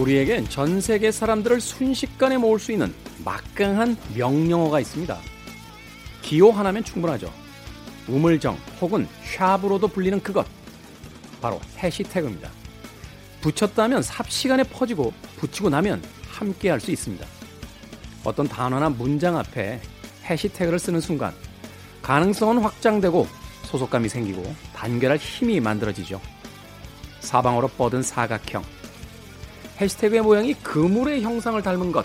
우리에겐 전 세계 사람들을 순식간에 모을 수 있는 막강한 명령어가 있습니다. 기호 하나면 충분하죠. 우물정 혹은 샵으로도 불리는 그것. 바로 해시태그입니다. 붙였다면 삽시간에 퍼지고 붙이고 나면 함께 할 수 있습니다. 어떤 단어나 문장 앞에 해시태그를 쓰는 순간 가능성은 확장되고 소속감이 생기고 단결할 힘이 만들어지죠. 사방으로 뻗은 사각형. 해시태그의 모양이 그물의 형상을 닮은 것.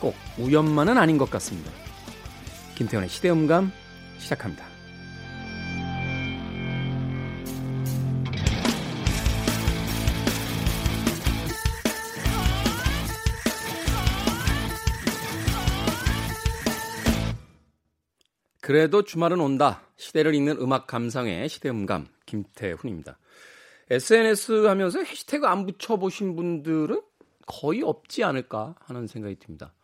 꼭 우연만은 아닌 것 같습니다. 김태훈의 시대음감 시작합니다. 그래도 주말은 온다. 시대를 읽는 음악 감상의 시대음감 김태훈입니다. SNS 하면서 해시태그 안 붙여보신 분들은 거의 없지 않을까 하는 생각이 듭니다.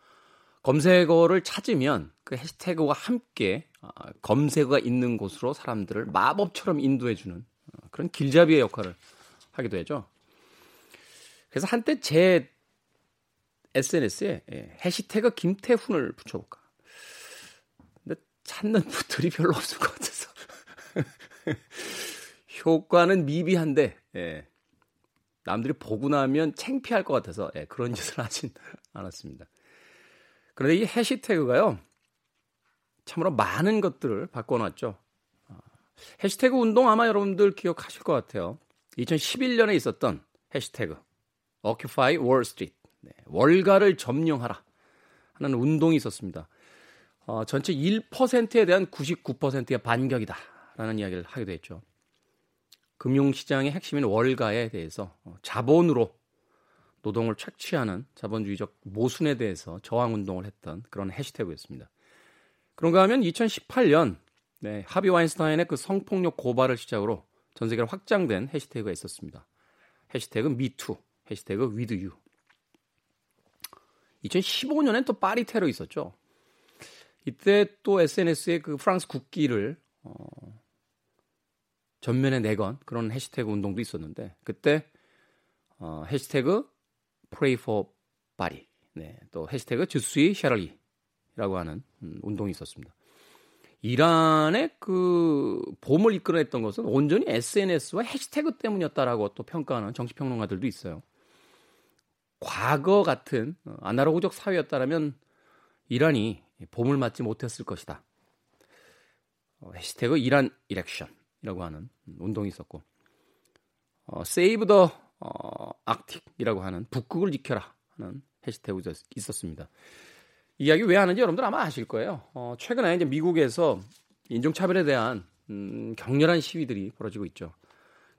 검색어를 찾으면 그 해시태그와 함께 아, 검색어가 있는 곳으로 사람들을 마법처럼 인도해주는 어, 그런 길잡이의 역할을 하기도 하죠. 그래서 한때 제 SNS에 예, 해시태그 김태훈을 붙여볼까. 근데 찾는 분들이 별로 없을 것 같아서. 효과는 미비한데 예. 남들이 보고 나면 창피할 것 같아서 예, 그런 짓을 하진 않았습니다. 그런데 이 해시태그가요 참으로 많은 것들을 바꿔놨죠. 아, 해시태그 운동 아마 여러분들 기억하실 것 같아요. 2011년에 있었던 해시태그 Occupy Wall Street 네, 월가를 점령하라 하는 운동이 있었습니다. 어, 전체 1%에 대한 99%의 반격이다라는 이야기를 하기도 했죠. 금융시장의 핵심인 월가에 대해서 어, 자본으로 노동을 착취하는 자본주의적 모순에 대해서 저항운동을 했던 그런 해시태그였습니다. 그런가 하면 2018년 네, 하비 와인스타인의 그 성폭력 고발을 시작으로 전 세계로 확장된 해시태그가 있었습니다. 해시태그 미투, 해시태그 위드유. 2015년엔 또 파리 테러 있었죠. 이때 또 SNS에 그 프랑스 국기를 어, 전면에 내건 그런 해시태그 운동도 있었는데 그때 어, 해시태그 pray for Paris 네, 또 해시태그 주스이 샤럴리라고 하는 음, 운동이 있었습니다. 이란의 그 봄을 이끌어냈던 것은 온전히 SNS와 해시태그 때문이었다라고 또 평가하는 정치평론가들도 있어요. 과거 같은 어, 아날로그적 사회였다라면 이란이 봄을 맞지 못했을 것이다. 어, 해시태그 이란 이렉션 이라고 하는 운동이 있었고 어, Save the 어, Arctic이라고 하는 북극을 지켜라 하는 해시태그가 있었습니다. 이야기 왜 하는지 여러분들 아마 아실 거예요. 어, 최근에 이제 미국에서 인종차별에 대한 음, 격렬한 시위들이 벌어지고 있죠.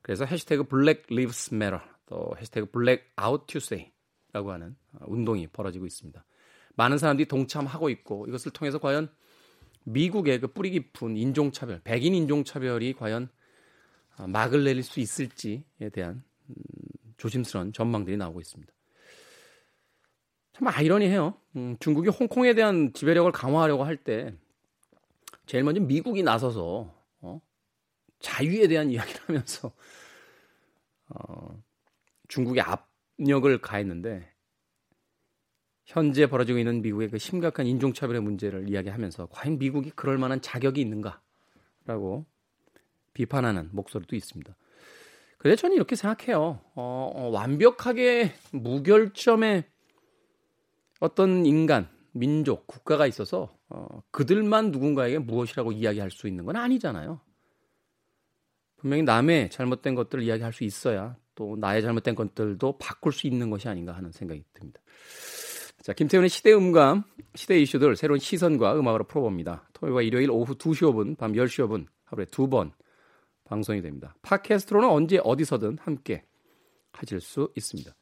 그래서 해시태그 Black Lives Matter 또 해시태그 Black Out Tuesday라고 하는 어, 운동이 벌어지고 있습니다. 많은 사람들이 동참하고 있고 이것을 통해서 과연 미국의 그 뿌리 깊은 인종차별, 백인 인종차별이 과연 아, 막을 내릴 수 있을지에 대한 음, 조심스러운 전망들이 나오고 있습니다. 참 아이러니해요. 음, 중국이 홍콩에 대한 지배력을 강화하려고 할 때 제일 먼저 미국이 나서서 어? 자유에 대한 이야기를 하면서 어, 중국에 압력을 가했는데 현재 벌어지고 있는 미국의 그 심각한 인종차별의 문제를 이야기하면서 과연 미국이 그럴 만한 자격이 있는가라고 비판하는 목소리도 있습니다. 그래 저는 이렇게 생각해요. 어, 어, 완벽하게 무결점의 어떤 인간, 민족, 국가가 있어서 어, 그들만 누군가에게 무엇이라고 이야기할 수 있는 건 아니잖아요. 분명히 남의 잘못된 것들을 이야기할 수 있어야 또 나의 잘못된 것들도 바꿀 수 있는 것이 아닌가 하는 생각이 듭니다. 자, 김태훈의 시대 음감, 시대 이슈들 새로운 시선과 음악으로 풀어봅니다. 토요일과 일요일 오후 2시 5분, 밤 10시 5분 하루에 두 번 방송이 됩니다. 팟캐스트로는 언제 어디서든 함께 하실 수 있습니다.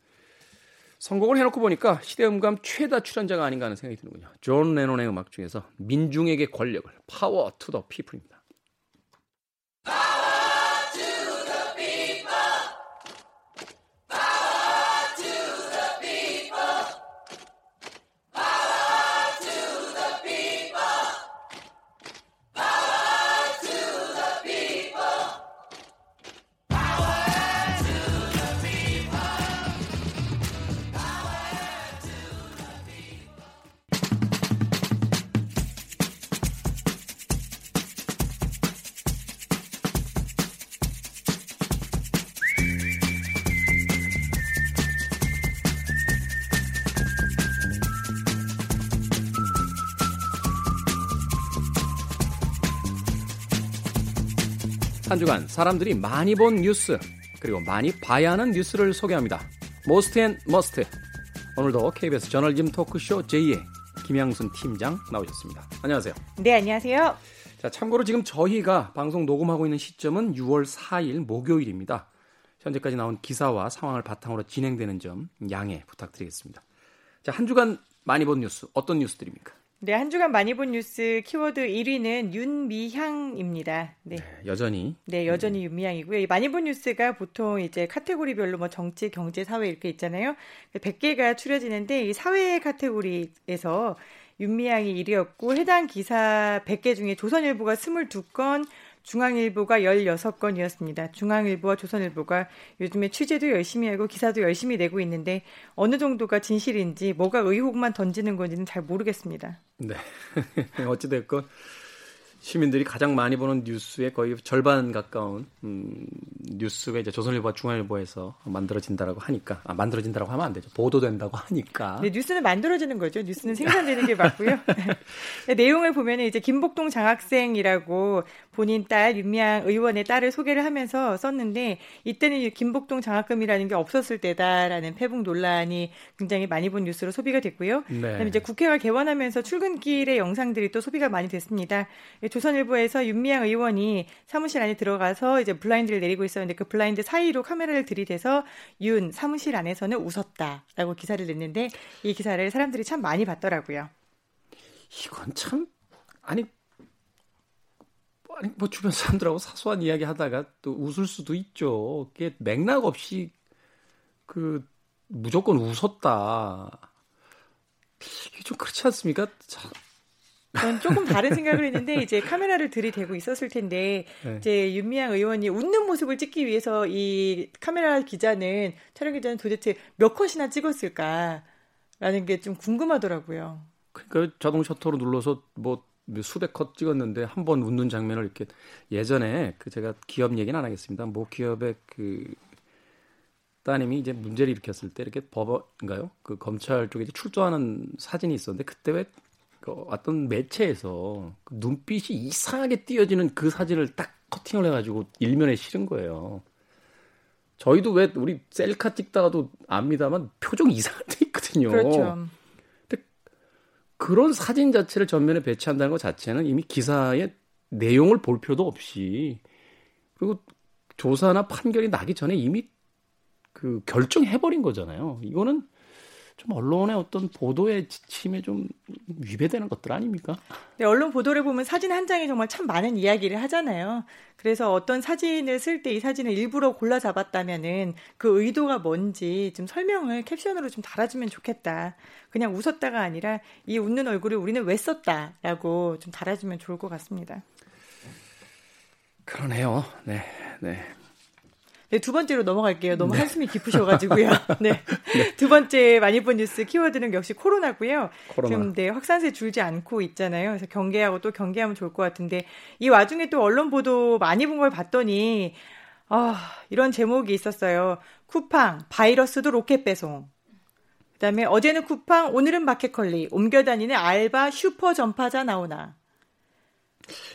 선곡을 해놓고 보니까 시대 음감 최다 출연자가 아닌가 하는 생각이 드는군요. 존 레논의 음악 중에서 민중에게 권력을 Power to the People입니다. 한 주간 사람들이 많이 본 뉴스 그리고 많이 봐야 하는 뉴스를 소개합니다. Most and Must. 오늘도 KBS 저널리즘 토크쇼 J의 김양순 팀장 나오셨습니다. 안녕하세요. 네, 안녕하세요. 자, 참고로 지금 저희가 방송 녹음하고 있는 시점은 6월 4일 목요일입니다. 현재까지 나온 기사와 상황을 바탕으로 진행되는 점 양해 부탁드리겠습니다. 자, 한 주간 많이 본 뉴스 어떤 뉴스들입니까? 네, 한 주간 많이 본 뉴스 키워드 1위는 윤미향입니다. 네. 네 여전히. 네, 여전히 윤미향이고요. 이 많이 본 뉴스가 보통 이제 카테고리별로 뭐 정치, 경제, 사회 이렇게 있잖아요. 100개가 추려지는데 이 사회 카테고리에서 윤미향이 1위였고 해당 기사 100개 중에 조선일보가 22건, 중앙일보가 16건이었습니다. 중앙일보와 조선일보가 요즘에 취재도 열심히 하고 기사도 열심히 내고 있는데 어느 정도가 진실인지 뭐가 의혹만 던지는 건지는 잘 모르겠습니다. 네. 어찌됐건 시민들이 가장 많이 보는 뉴스의 거의 절반 가까운 음, 뉴스가 이제 조선일보와 중앙일보에서 만들어진다라고 하니까 아, 만들어진다라고 하면 안 되죠. 보도된다고 하니까. 네, 뉴스는 만들어지는 거죠. 뉴스는 생산되는 게 맞고요. 네, 내용을 보면 이제 김복동 장학생이라고 본인 딸 윤미향 의원의 딸을 소개를 하면서 썼는데 이때는 김복동 장학금이라는 게 없었을 때다라는 패북 논란이 굉장히 많이 본 뉴스로 소비가 됐고요. 네. 그다음에 이제 국회가 개원하면서 출근길의 영상들이 또 소비가 많이 됐습니다. 조선일보에서 윤미향 의원이 사무실 안에 들어가서 이제 블라인드를 내리고 있었는데 그 블라인드 사이로 카메라를 들이대서 윤 사무실 안에서는 웃었다라고 기사를 냈는데 이 기사를 사람들이 참 많이 봤더라고요. 이건 참 아니 아니 뭐 주변 사람들하고 사소한 이야기 하다가 또 웃을 수도 있죠. 그게 맥락 없이 그 무조건 웃었다. 이게 좀 그렇지 않습니까? 참, 전 조금 다른 생각을 했는데 이제 카메라를 들이대고 있었을 텐데 네. 이제 윤미향 의원이 웃는 모습을 찍기 위해서 이 카메라 기자는 촬영 기자는 도대체 몇 컷이나 찍었을까라는 게 좀 궁금하더라고요. 그러니까 자동 셔터로 눌러서 뭐 수백 컷 찍었는데 한 번 웃는 장면을 이렇게 예전에 그 제가 기업 얘기는 안 하겠습니다. 뭐 기업의 그 따님이 이제 문제를 일으켰을 때 이렇게 법원인가요? 그 검찰 쪽에 이제 출두하는 사진이 있었는데 그때 왜 그 어떤 매체에서 그 눈빛이 이상하게 띄어지는 그 사진을 딱 커팅을 해가지고 일면에 실은 거예요. 저희도 왜 우리 셀카 찍다가도 압니다만 표정 이상할 때 있거든요. 그렇죠. 그런 사진 자체를 전면에 배치한다는 것 자체는 이미 기사의 내용을 볼 필요도 없이 그리고 조사나 판결이 나기 전에 이미 그 결정해버린 거잖아요. 이거는 좀 언론의 어떤 보도의 지침에 좀 위배되는 것들 아닙니까? 네, 언론 보도를 보면 사진 한 장이 정말 참 많은 이야기를 하잖아요. 그래서 어떤 사진을 쓸 때 이 사진을 일부러 골라 잡았다면은 그 의도가 뭔지 좀 설명을 캡션으로 좀 달아주면 좋겠다. 그냥 웃었다가 아니라 이 웃는 얼굴을 우리는 왜 썼다라고 좀 달아주면 좋을 것 같습니다. 그러네요. 네, 네. 네, 두 번째로 넘어갈게요. 너무 네. 한숨이 깊으셔가지고요. 네. 네. 두 번째 많이 본 뉴스 키워드는 역시 코로나고요. 코로나. 지금 네, 확산세 줄지 않고 있잖아요. 그래서 경계하고 또 경계하면 좋을 것 같은데 이 와중에 또 언론 보도 많이 본 걸 봤더니 아, 이런 제목이 있었어요. 쿠팡, 바이러스도 로켓 배송. 그다음에 어제는 쿠팡, 오늘은 마켓컬리, 옮겨 다니는 알바 슈퍼 전파자 나오나.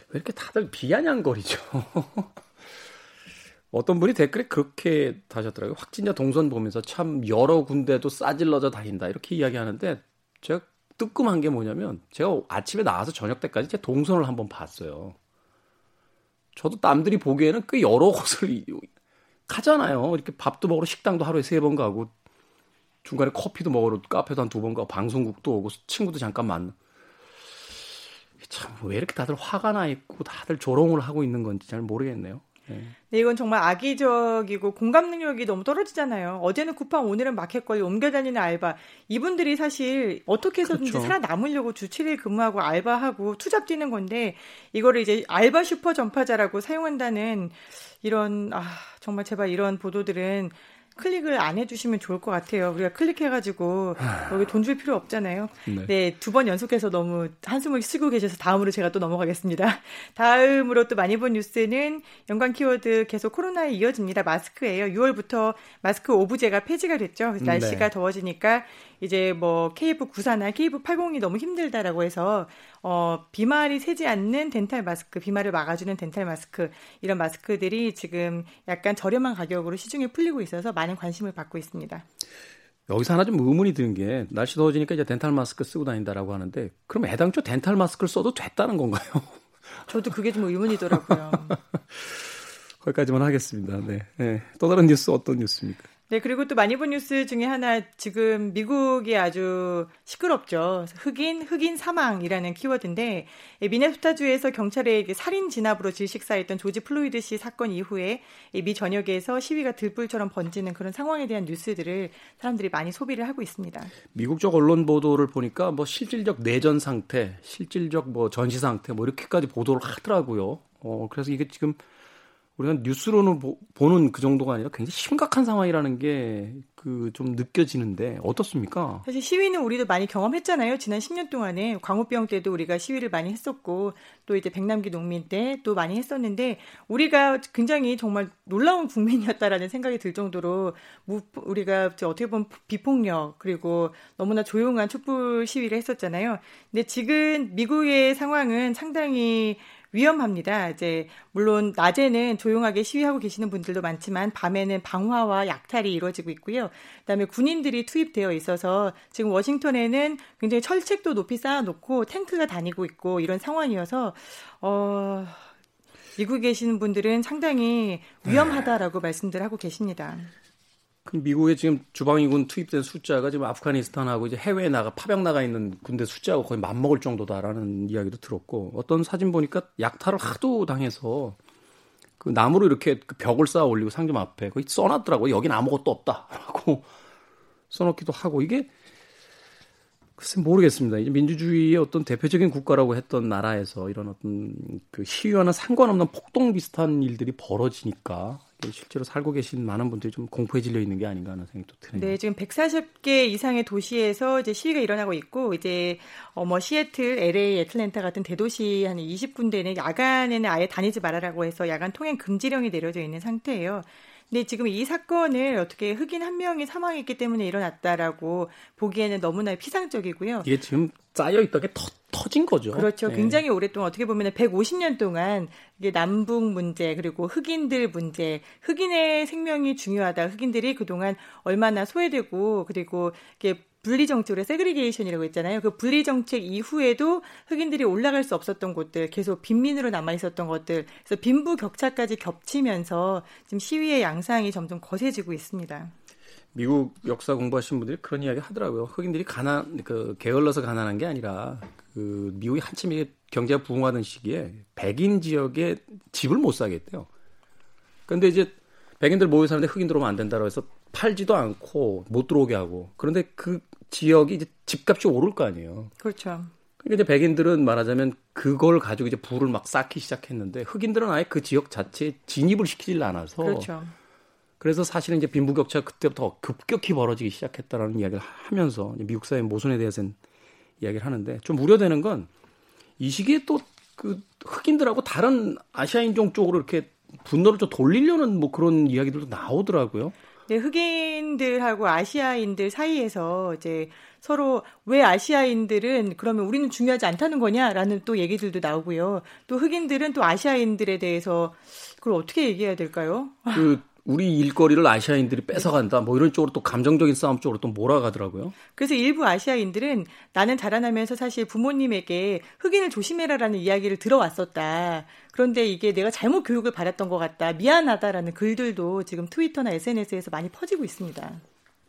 왜 이렇게 다들 비아냥거리죠? 어떤 분이 댓글에 그렇게 다셨더라고요. 확진자 동선 보면서 참 여러 군데도 싸질러져 다닌다. 이렇게 이야기하는데 제가 뜨끔한 게 뭐냐면 제가 아침에 나와서 저녁 때까지 제 동선을 한번 봤어요. 저도 남들이 보기에는 꽤 여러 곳을 가잖아요. 이렇게 밥도 먹으러 식당도 하루에 세 번 가고 중간에 커피도 먹으러 카페도 한 두 번 가고 방송국도 오고 친구도 잠깐 만나. 참 왜 이렇게 다들 화가 나 있고 다들 조롱을 하고 있는 건지 잘 모르겠네요. 네. 네, 이건 정말 악의적이고 공감 능력이 너무 떨어지잖아요. 어제는 쿠팡, 오늘은 마켓걸리 옮겨 다니는 알바. 이분들이 사실 어떻게 해서든지 그렇죠. 살아남으려고 주 7일 근무하고 알바하고 투잡 뛰는 건데 이거를 이제 알바 슈퍼 전파자라고 사용한다는 이런 아 정말 제발 이런 보도들은 클릭을 안 해주시면 좋을 것 같아요. 우리가 클릭해가지고 여기 돈 줄 필요 없잖아요. 네, 네 두 번 연속해서 너무 한숨을 쉬고 계셔서 다음으로 제가 또 넘어가겠습니다. 다음으로 또 많이 본 뉴스는 연관 키워드 계속 코로나에 이어집니다. 마스크예요. 6월부터 마스크 5부제가 폐지가 됐죠. 날씨가 네. 더워지니까 이제 뭐 KF94나 KF80이 너무 힘들다라고 해서 어, 비말이 새지 않는 덴탈 마스크, 비말을 막아주는 덴탈 마스크 이런 마스크들이 지금 약간 저렴한 가격으로 시중에 풀리고 있어서 많은 관심을 받고 있습니다. 여기서 하나 좀 의문이 드는 게 날씨 더워지니까 이제 덴탈 마스크 쓰고 다닌다라고 하는데 그럼 애당초 덴탈 마스크를 써도 됐다는 건가요? 저도 그게 좀 의문이더라고요. 거기까지만 하겠습니다. 네. 네. 또 다른 뉴스 어떤 뉴스입니까? 네, 그리고 또 많이 본 뉴스 중에 하나 지금 미국이 아주 시끄럽죠. 흑인, 흑인 사망이라는 키워드인데 미네소타주에서 경찰의 살인 진압으로 질식사했던 조지 플로이드 씨 사건 이후에 미 전역에서 시위가 들불처럼 번지는 그런 상황에 대한 뉴스들을 사람들이 많이 소비를 하고 있습니다. 미국 쪽 언론 보도를 보니까 뭐 실질적 내전 상태, 실질적 뭐 전시 상태 뭐 이렇게까지 보도를 하더라고요. 어, 그래서 이게 지금 우리가 뉴스로는 보, 는 그 정도가 아니라 굉장히 심각한 상황이라는 게 그 좀 느껴지는데 어떻습니까? 사실 시위는 우리도 많이 경험했잖아요. 지난 10년 동안에 광우병 때도 우리가 시위를 많이 했었고 또 이제 백남기 농민 때 또 많이 했었는데 우리가 굉장히 정말 놀라운 국민이었다라는 생각이 들 정도로 우리가 어떻게 보면 비폭력 그리고 너무나 조용한 촛불 시위를 했었잖아요. 근데 지금 미국의 상황은 상당히 위험합니다. 이제 물론 낮에는 조용하게 시위하고 계시는 분들도 많지만 밤에는 방화와 약탈이 이루어지고 있고요. 그다음에 군인들이 투입되어 있어서 지금 워싱턴에는 굉장히 철책도 높이 쌓아놓고 탱크가 다니고 있고 이런 상황이어서 어. 미국에 계시는 분들은 상당히 위험하다라고 네. 말씀들 하고 계십니다. 그 미국에 지금 주방위군 투입된 숫자가 지금 아프가니스탄하고 이제 해외에 나가 파병 나가 있는 군대 숫자하고 거의 맞먹을 정도다라는 이야기도 들었고 어떤 사진 보니까 약탈을 하도 당해서 그 나무로 이렇게 그 벽을 쌓아 올리고 상점 앞에 거기 써놨더라고요. 여긴 아무것도 없다라고 써놓기도 하고 이게 글쎄 모르겠습니다. 이제 민주주의의 어떤 대표적인 국가라고 했던 나라에서 이런 어떤 그 시위와는 상관없는 폭동 비슷한 일들이 벌어지니까 실제로 살고 계신 많은 분들이 좀 공포에 질려 있는 게 아닌가 하는 생각도 드네요. 네, 지금 140개 이상의 도시에서 이제 시위가 일어나고 있고 이제 어뭐 시애틀, LA, 애틀랜타 같은 대도시 한 20군데는 야간에는 아예 다니지 말아라고 해서 야간 통행 금지령이 내려져 있는 상태예요. 근데 지금 이 사건을 어떻게 흑인 한 명이 사망했기 때문에 일어났다라고 보기에는 너무나 피상적이고요. 이게 지금 쌓여 있던 게 터, 터진 거죠. 그렇죠. 네. 굉장히 오랫동안 어떻게 보면 150년 동안 이게 남북 문제 그리고 흑인들 문제, 흑인의 생명이 중요하다. 흑인들이 그동안 얼마나 소외되고 그리고 이게 분리 정책으로 세그리게이션이라고 했잖아요. 그 분리 정책 이후에도 흑인들이 올라갈 수 없었던 곳들, 계속 빈민으로 남아 있었던 것들, 그래서 빈부 격차까지 겹치면서 지금 시위의 양상이 점점 거세지고 있습니다. 미국 역사 공부하신 분들이 그런 이야기 하더라고요. 흑인들이 가난, 그 게을러서 가난한 게 아니라 그 미국이 한참 경제가 부흥하던 시기에 백인 지역에 집을 못 사겠대요. 근데 이제 백인들 모여 사는데 흑인 들어오면 안 된다고 해서 팔지도 않고 못 들어오게 하고 그런데 그 지역이 이제 집값이 오를 거 아니에요. 그렇죠. 그러니까 이제 백인들은 말하자면 그걸 가지고 이제 부를 막 쌓기 시작했는데 흑인들은 아예 그 지역 자체에 진입을 시키질 않아서 그렇죠. 그래서 사실은 이제 빈부격차가 그때부터 급격히 벌어지기 시작했다라는 이야기를 하면서 미국 사회 모순에 대해서는 이야기를 하는데 좀 우려되는 건 이 시기에 또 그 흑인들하고 다른 아시아인종 쪽으로 이렇게 분노를 좀 돌리려는 뭐 그런 이야기들도 나오더라고요. 네, 흑인들하고 아시아인들 사이에서 이제 서로 왜 아시아인들은 그러면 우리는 중요하지 않다는 거냐라는 또 얘기들도 나오고요. 또 흑인들은 또 아시아인들에 대해서 그걸 어떻게 얘기해야 될까요? 그 우리 일거리를 아시아인들이 뺏어간다. 뭐 이런 쪽으로 또 감정적인 싸움 쪽으로 또 몰아가더라고요. 그래서 일부 아시아인들은 나는 자라나면서 사실 부모님에게 흑인을 조심해라라는 이야기를 들어왔었다. 그런데 이게 내가 잘못 교육을 받았던 것 같다. 미안하다라는 글들도 지금 트위터나 SNS에서 많이 퍼지고 있습니다.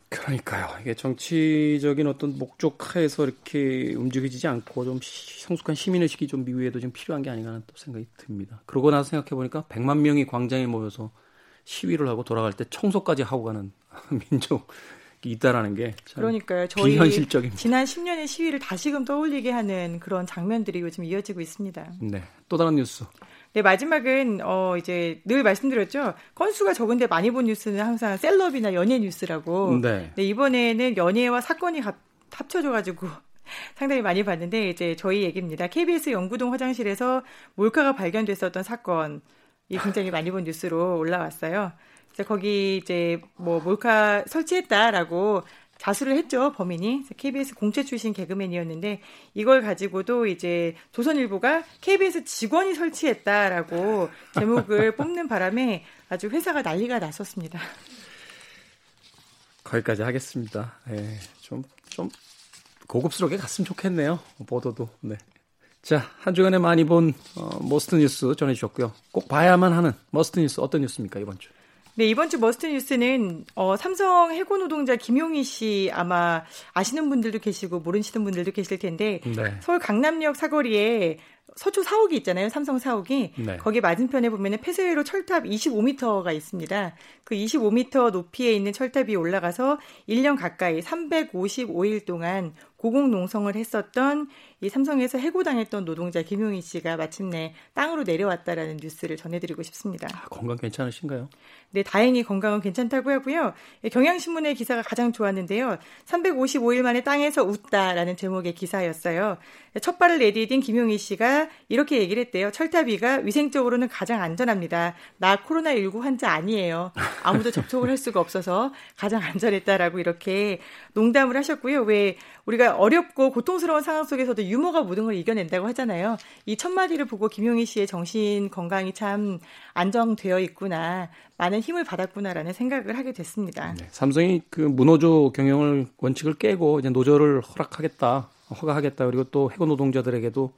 그러니까요. 이게 정치적인 어떤 목적 하에서 이렇게 움직이지 않고 좀 성숙한 시민의식이 좀 미국에도 좀 필요한 게 아닌가 하는 또 생각이 듭니다. 그러고 나서 생각해 보니까 100만 명이 광장에 모여서 시위를 하고 돌아갈 때 청소까지 하고 가는 민족이 있다라는 게 그러니까요. 저희 비현실적입니다. 지난 10년의 시위를 다시금 떠올리게 하는 그런 장면들이 요즘 이어지고 있습니다. 네. 또 다른 뉴스. 네, 마지막은 어 이제 늘 말씀드렸죠. 건수가 적은데 많이 본 뉴스는 항상 셀럽이나 연예 뉴스라고. 네. 네 이번에는 연예와 사건이 합, 합쳐져 가지고 상당히 많이 봤는데 이제 저희 얘기입니다. KBS 영구동 화장실에서 몰카가 발견됐었던 사건. 이 굉장히 많이 본 뉴스로 올라왔어요. 그래서 거기 이제 뭐 몰카 설치했다라고 자수를 했죠 범인이 KBS 공채 출신 개그맨이었는데 이걸 가지고도 이제 조선일보가 KBS 직원이 설치했다라고 제목을 뽑는 바람에 아주 회사가 난리가 났었습니다. 거기까지 하겠습니다. 예, 좀, 좀 고급스럽게 갔으면 좋겠네요. 보도도. 네. 자, 한 주간에 많이 본 어, Most 뉴스 전해주셨고요. 꼭 봐야만 하는 Must 뉴스 어떤 뉴스입니까, 이번 주? 네, 이번 주 Must 뉴스는 어, 삼성 해고 노동자 김용희 씨 아마 아시는 분들도 계시고 모르시는 분들도 계실 텐데 네. 서울 강남역 사거리에 서초 사옥이 있잖아요. 삼성 사옥이. 네. 거기 맞은편에 보면은 폐쇄회로 철탑 25m가 있습니다. 그 25m 높이에 있는 철탑이 올라가서 1년 가까이 355일 동안 고공 농성을 했었던 이 삼성에서 해고당했던 노동자 김용희 씨가 마침내 땅으로 내려왔다라는 뉴스를 전해드리고 싶습니다. 아, 건강 괜찮으신가요? 네, 다행히 건강은 괜찮다고 하고요. 예, 경향신문의 기사가 가장 좋았는데요. 355일 만에 땅에서 웃다라는 제목의 기사였어요. 첫 발을 내디딘 김용희 씨가 이렇게 얘기를 했대요. 철탑위가 위생적으로는 가장 안전합니다. 나 코로나19 환자 아니에요. 아무도 접촉을 할 수가 없어서 가장 안전했다라고 이렇게 농담을 하셨고요. 왜 우리가 어렵고 고통스러운 상황 속에서도 유머가 모든 걸 이겨낸다고 하잖아요. 이 첫 마디를 보고 김용희 씨의 정신 건강이 참 안정되어 있구나. 많은 힘을 받았구나라는 생각을 하게 됐습니다. 네, 삼성이 그 문호조 경영을 원칙을 깨고 이제 노조를 허락하겠다, 허가하겠다. 그리고 또 해고 노동자들에게도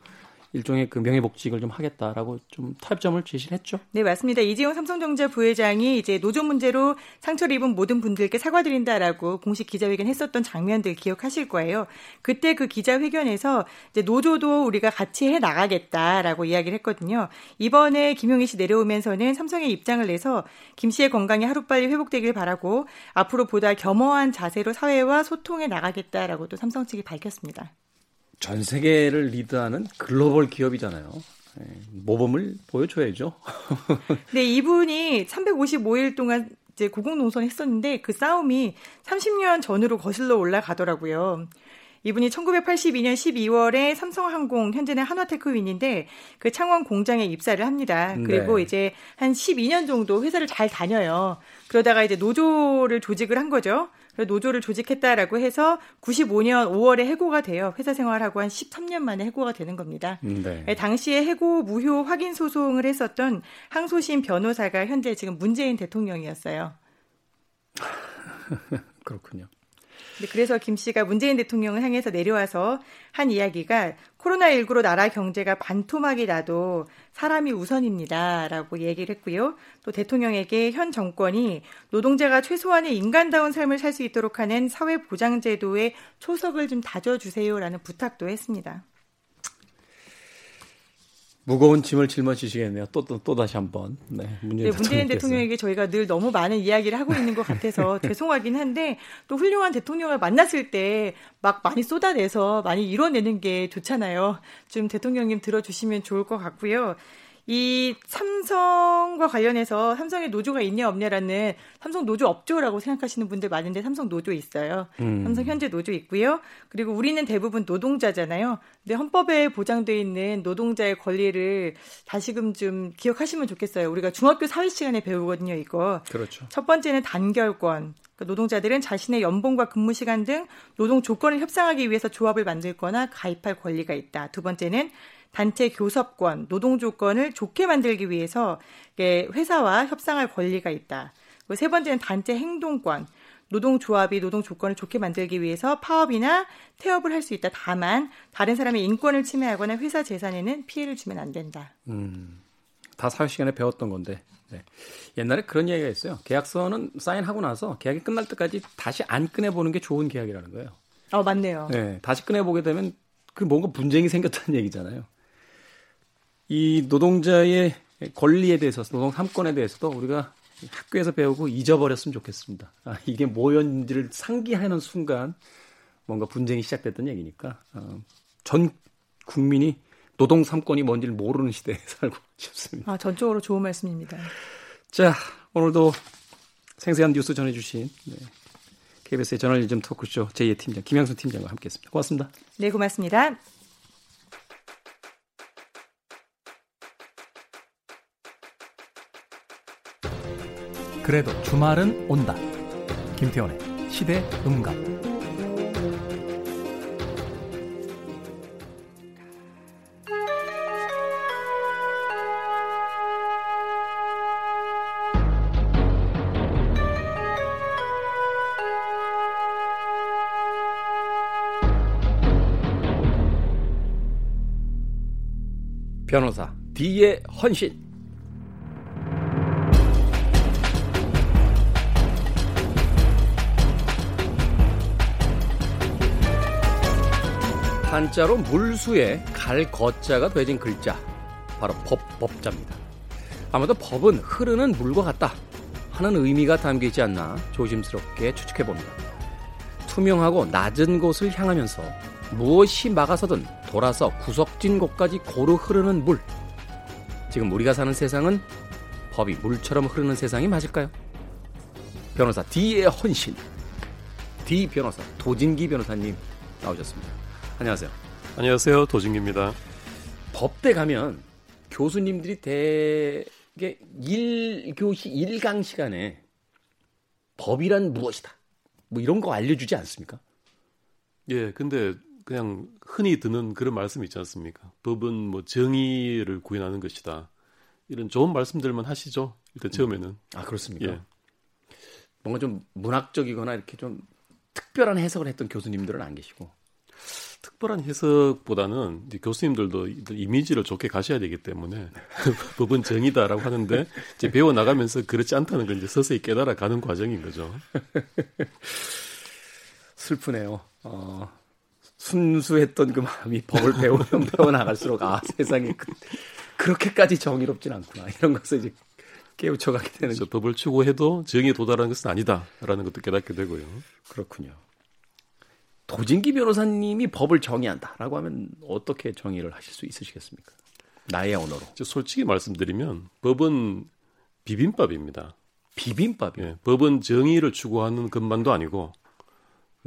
일종의 그 명예복직을 좀 하겠다라고 좀 타협점을 제시를 했죠. 네, 맞습니다. 이재용 삼성전자 부회장이 이제 노조 문제로 상처를 입은 모든 분들께 사과드린다라고 공식 기자회견 했었던 장면들 기억하실 거예요. 그때 그 기자회견에서 이제 노조도 우리가 같이 해 나가겠다라고 이야기를 했거든요. 이번에 김용희 씨 내려오면서는 삼성의 입장을 내서 김 씨의 건강이 하루빨리 회복되길 바라고 앞으로 보다 겸허한 자세로 사회와 소통해 나가겠다라고 또 삼성 측이 밝혔습니다. 전 세계를 리드하는 글로벌 기업이잖아요. 네, 모범을 보여줘야죠. 네, 이분이 355일 동안 이제 고공농선 했었는데 그 싸움이 30년 전으로 거슬러 올라가더라고요. 이분이 1982년 12월에 삼성항공 현재는 한화테크윈인데 그 창원 공장에 입사를 합니다. 그리고 네. 이제 한 12년 정도 회사를 잘 다녀요. 그러다가 이제 노조를 조직을 한 거죠. 노조를 조직했다라고 해서 95년 5월에 해고가 돼요. 회사 생활하고 한 13년 만에 해고가 되는 겁니다. 네. 예, 당시에 해고 무효 확인 소송을 했었던 항소심 변호사가 현재 지금 문재인 대통령이었어요. 그렇군요. 네, 그래서 김 씨가 문재인 대통령을 향해서 내려와서 한 이야기가 코로나19로 나라 경제가 반토막이 나도 사람이 우선입니다라고 얘기를 했고요. 또 대통령에게 현 정권이 노동자가 최소한의 인간다운 삶을 살 수 있도록 하는 사회보장제도의 초석을 좀 다져주세요라는 부탁도 했습니다. 무거운 짐을 짊어지시겠네요. 또, 또, 또 다시 한 번. 네, 문재인, 네, 문재인 대통령에게 저희가 늘 너무 많은 이야기를 하고 있는 것 같아서 죄송하긴 한데 또 훌륭한 대통령을 만났을 때 막 많이 쏟아내서 많이 이뤄내는 게 좋잖아요. 좀 대통령님 들어주시면 좋을 것 같고요. 이 삼성과 관련해서 삼성의 노조가 있냐 없냐라는 삼성 노조 업조라고 생각하시는 분들 많은데 삼성 노조 있어요. 음. 삼성 현재 노조 있고요. 그리고 우리는 대부분 노동자잖아요. 근데 헌법에 보장돼 있는 노동자의 권리를 다시금 좀 기억하시면 좋겠어요. 우리가 중학교 사회 시간에 배우거든요, 이거. 그렇죠. 첫 번째는 단결권. 그러니까 노동자들은 자신의 연봉과 근무 시간 등 노동 조건을 협상하기 위해서 조합을 만들거나 가입할 권리가 있다. 두 번째는 단체 교섭권, 노동 조건을 좋게 만들기 위해서 회사와 협상할 권리가 있다. 세 번째는 단체 행동권. 노동조합이 노동 조건을 좋게 만들기 위해서 파업이나 태업을 할 수 있다. 다만 다른 사람의 인권을 침해하거나 회사 재산에는 피해를 주면 안 된다. 음, 다 사회 시간에 배웠던 건데 네. 옛날에 그런 이야기가 있어요. 계약서는 사인하고 나서 계약이 끝날 때까지 다시 안 꺼내보는 게 좋은 계약이라는 거예요. 어 맞네요. 네, 다시 꺼내보게 되면 그 뭔가 분쟁이 생겼다는 얘기잖아요. 이 노동자의 권리에 대해서 노동 3권에 대해서도 우리가 학교에서 배우고 잊어버렸으면 좋겠습니다. 아, 이게 뭐였는지를 상기하는 순간 뭔가 분쟁이 시작됐던 얘기니까 어, 전 국민이 노동 3권이 뭔지를 모르는 시대에 살고 싶습니다. 아, 전적으로 좋은 말씀입니다. 자, 오늘도 생생한 뉴스 전해주신 네, KBS의 저널리즘 토크쇼 제2의 팀장 김양순 팀장과 함께했습니다. 고맙습니다. 네, 고맙습니다. 그래도 주말은 온다. 김태원의 시대 음감. 변호사 D의 헌신. 한자로 물수에 갈 거자가 되진 글자 바로 법 법자입니다. 아마도 법은 흐르는 물과 같다 하는 의미가 담겨 있지 않나 조심스럽게 추측해 봅니다. 투명하고 낮은 곳을 향하면서 무엇이 막아서든 돌아서 구석진 곳까지 고루 흐르는 물. 지금 우리가 사는 세상은 법이 물처럼 흐르는 세상이 맞을까요? 변호사 D의 헌신. D 변호사 도진기 변호사님 나오셨습니다. 안녕하세요. 안녕하세요. 도진기입니다. 법대 가면 교수님들이 대개 1교시 1강 시간에 법이란 무엇이다. 뭐 이런 거 알려주지 않습니까? 예, 근데 그냥 흔히 듣는 그런 말씀 있지 않습니까? 법은 뭐 정의를 구현하는 것이다. 이런 좋은 말씀들만 하시죠. 일단 처음에는. 아 그렇습니까? 예. 뭔가 좀 문학적이거나 이렇게 좀 특별한 해석을 했던 교수님들은 안 계시고. 특별한 해석보다는 이제 교수님들도 이미지를 좋게 가셔야 되기 때문에 법은 정의다라고 하는데 이제 배워 나가면서 그렇지 않다는 걸 이제 서서히 깨달아 가는 과정인 거죠. 슬프네요. 어, 순수했던 그 마음이 법을 배우면 배워 나갈수록 아 세상에 그, 그렇게까지 정의롭진 않구나 이런 것을 이제 깨우쳐가게 되는. 법을 추구해도 정의에 도달하는 것은 아니다라는 것도 깨닫게 되고요. 그렇군요. 도진기 변호사님이 법을 정의한다라고 하면 어떻게 정의를 하실 수 있으시겠습니까? 나의 언어로. 솔직히 말씀드리면 법은 비빔밥입니다. 비빔밥이요? 예, 법은 정의를 추구하는 것만도 아니고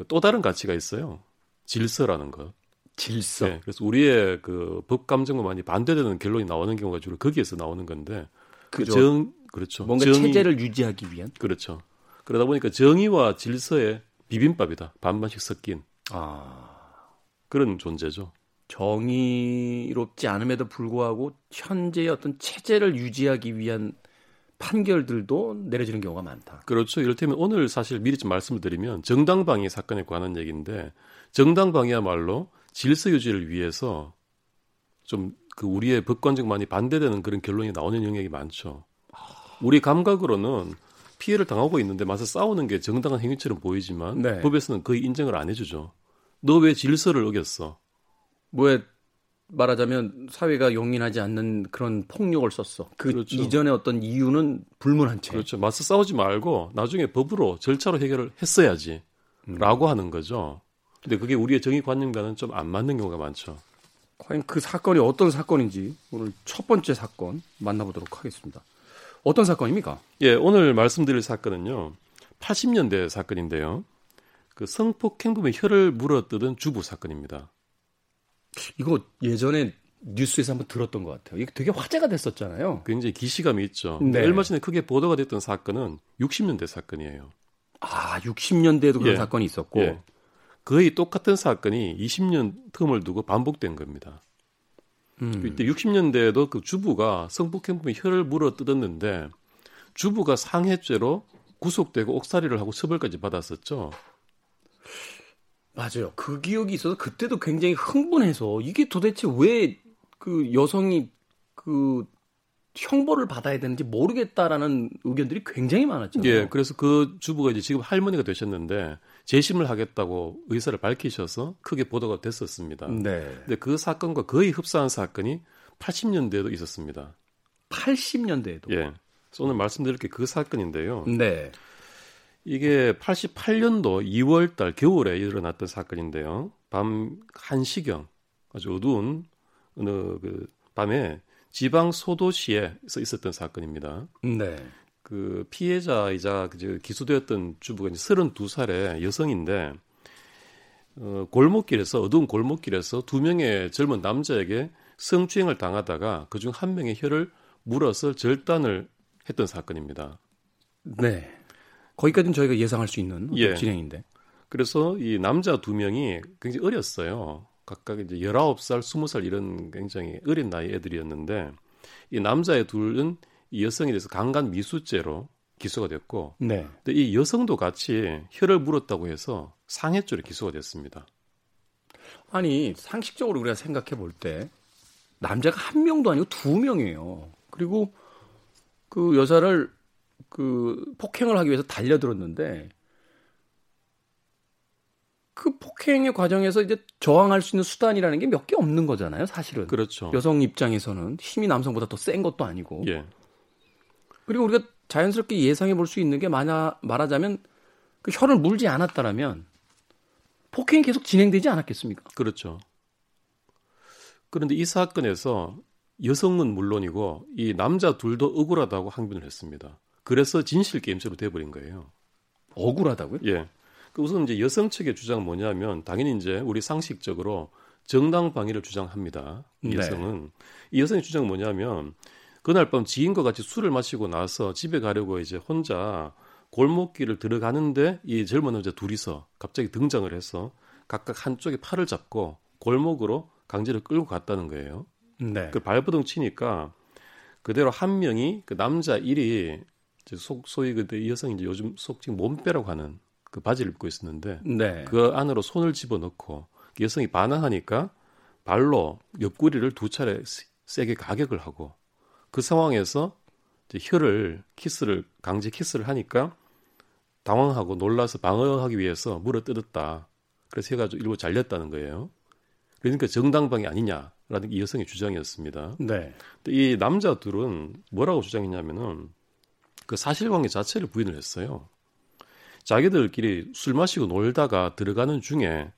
또 다른 가치가 있어요. 질서라는 것. 질서. 예, 그래서 우리의 그 법 감정과 많이 반대되는 결론이 나오는 경우가 주로 거기에서 나오는 건데 그 그죠. 정 그렇죠. 뭔가 정의, 체제를 유지하기 위한. 그렇죠. 그러다 보니까 정의와 질서의 비빔밥이다. 반반씩 섞인 아. 그런 존재죠. 정의롭지 않음에도 불구하고 현재의 어떤 체제를 유지하기 위한 판결들도 내려지는 경우가 많다. 그렇죠. 이를테면 오늘 사실 미리 좀 말씀을 드리면 정당방위 사건에 관한 얘기인데 정당방위야말로 질서 유지를 위해서 좀 그 우리의 법관적만이 반대되는 그런 결론이 나오는 영역이 많죠. 우리 감각으로는 피해를 당하고 있는데 마서 싸우는 게 정당한 행위처럼 보이지만 네. 법에서는 거의 인정을 안 해주죠. 너 왜 질서를 어겼어? 뭐에 말하자면 사회가 용인하지 않는 그런 폭력을 썼어. 그 그렇죠. 이전에 어떤 이유는 불문한 채. 그렇죠. 맞서 싸우지 말고 나중에 법으로 절차로 해결을 했어야지. 라고 하는 거죠. 근데 그게 우리의 정의관념과는 좀 안 맞는 경우가 많죠. 과연 그 사건이 어떤 사건인지 오늘 첫 번째 사건 만나보도록 하겠습니다. 어떤 사건입니까? 예, 오늘 말씀드릴 사건은요. 80년대 사건인데요. 그 성폭행범의 혀를 물어뜯은 주부 사건입니다. 이거 예전에 뉴스에서 한번 들었던 것 같아요. 이게 되게 화제가 됐었잖아요. 굉장히 기시감이 있죠. 네. 얼마 전에 크게 보도가 됐던 사건은 60년대 사건이에요. 아, 60년대에도 그런 예. 사건이 있었고. 예. 거의 똑같은 사건이 20년 틈을 두고 반복된 겁니다. 음. 이때 60년대에도 그 주부가 성폭행범의 혀를 물어 뜯었는데 주부가 상해죄로 구속되고 옥살이를 하고 처벌까지 받았었죠. 맞아요. 그 기억이 있어서 그때도 굉장히 흥분해서 이게 도대체 왜 그 여성이 그 형벌을 받아야 되는지 모르겠다라는 의견들이 굉장히 많았잖아요. 예, 그래서 그 주부가 이제 지금 할머니가 되셨는데 재심을 하겠다고 의사를 밝히셔서 크게 보도가 됐었습니다. 네. 근데 그 사건과 거의 흡사한 사건이 80년대에도 있었습니다. 80년대에도. 예. 그래서 오늘 말씀드릴 게 그 사건인데요. 네. 이게 88년도 2월 달 겨울에 일어났던 사건인데요. 밤 1시경 아주 어두운 어느 그 밤에 지방 소도시에서 있었던 사건입니다. 네. 그 피해자이자 그 기소되었던 주부가 이제 32살의 여성인데 어, 골목길에서 어두운 골목길에서 두 명의 젊은 남자에게 성추행을 당하다가 그중 한 명의 혀를 물어서 절단을 했던 사건입니다. 네. 거기까지는 저희가 예상할 수 있는 예. 진행인데. 그래서 이 남자 두 명이 굉장히 어렸어요. 각각 이제 19살, 20살 이런 굉장히 어린 나이 애들이었는데 이 남자의 둘은 이 여성에 대해서 강간 미수죄로 기소가 됐고 네. 근데 이 여성도 같이 혀를 물었다고 해서 상해죄로 기소가 됐습니다. 아니 상식적으로 우리가 생각해 볼 때 남자가 한 명도 아니고 두 명이에요. 그리고 그 여자를 그 폭행을 하기 위해서 달려들었는데 그 폭행의 과정에서 이제 저항할 수 있는 수단이라는 게 몇 개 없는 거잖아요, 사실은. 그렇죠. 여성 입장에서는 힘이 남성보다 더 센 것도 아니고. 예. 그리고 우리가 자연스럽게 예상해 볼 수 있는 게 말하, 말하자면 그 혀를 물지 않았다라면 폭행이 계속 진행되지 않았겠습니까? 그렇죠. 그런데 이 사건에서 여성은 물론이고 이 남자 둘도 억울하다고 항변을 했습니다. 그래서 진실 게임처럼 돼버린 거예요. 억울하다고요? 예. 그 우선 이제 여성 측의 주장은 뭐냐면 당연히 이제 우리 상식적으로 정당 방위를 주장합니다. 이 네. 여성은 이 여성의 주장은 뭐냐면 그날 밤 지인과 같이 술을 마시고 나서 집에 가려고 이제 혼자 골목길을 들어가는데 이 젊은 남자 둘이서 갑자기 등장을 해서 각각 한쪽에 팔을 잡고 골목으로 강제로 끌고 갔다는 거예요. 네. 그 발버둥 치니까 그대로 한 명이 그 남자 일이 이제 속 소위 그때 이 여성이 이제 요즘 속칭 몸빼라고 하는 그 바지를 입고 있었는데 네. 그 안으로 손을 집어넣고 그 여성이 반항하니까 발로 옆구리를 두 차례 세- 세게 가격을 하고 그 상황에서 이제 혀를 키스를 강제 키스를 하니까 당황하고 놀라서 방어하기 위해서 물어 뜯었다. 그래서 해가지고 일부 잘렸다는 거예요. 그러니까 정당방위 아니냐라는 이 여성의 주장이었습니다. 네. 근데 이 남자 둘은 뭐라고 주장했냐면은 그 사실관계 자체를 부인을 했어요. 자기들끼리 술 마시고 놀다가 들어가는 중에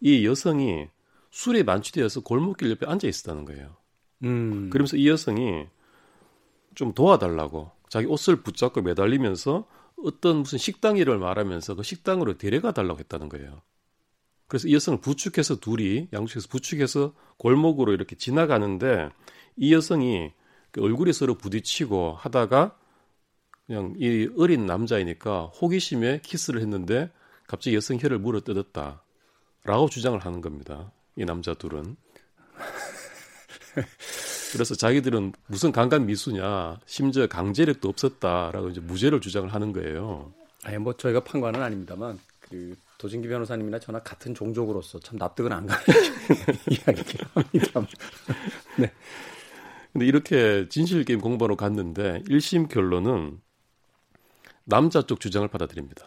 이 여성이 술에 만취되어서 골목길 옆에 앉아 있었다는 거예요. 음. 그러면서 이 여성이 좀 도와달라고 자기 옷을 붙잡고 매달리면서 어떤 무슨 식당 일을 말하면서 그 식당으로 데려가 달라고 했다는 거예요. 그래서 이 여성을 부축해서 둘이 양쪽에서 부축해서 골목으로 이렇게 지나가는데 이 여성이 그 얼굴에 서로 부딪히고 하다가 그냥 이 어린 남자이니까 호기심에 키스를 했는데 갑자기 여성 혀를 물어 뜯었다 라고 주장을 하는 겁니다. 이 남자 둘은. 그래서 자기들은 무슨 강간 미수냐, 심지어 강제력도 없었다라고 이제 무죄를 주장을 하는 거예요. 아니 뭐 저희가 판관은 아닙니다만 그 도진기 변호사님이나 저나 같은 종족으로서 참 납득은 안 가는 이야기긴 합니다. 근데 이렇게 진실 게임 공방으로 갔는데 1심 결론은 남자 쪽 주장을 받아들입니다.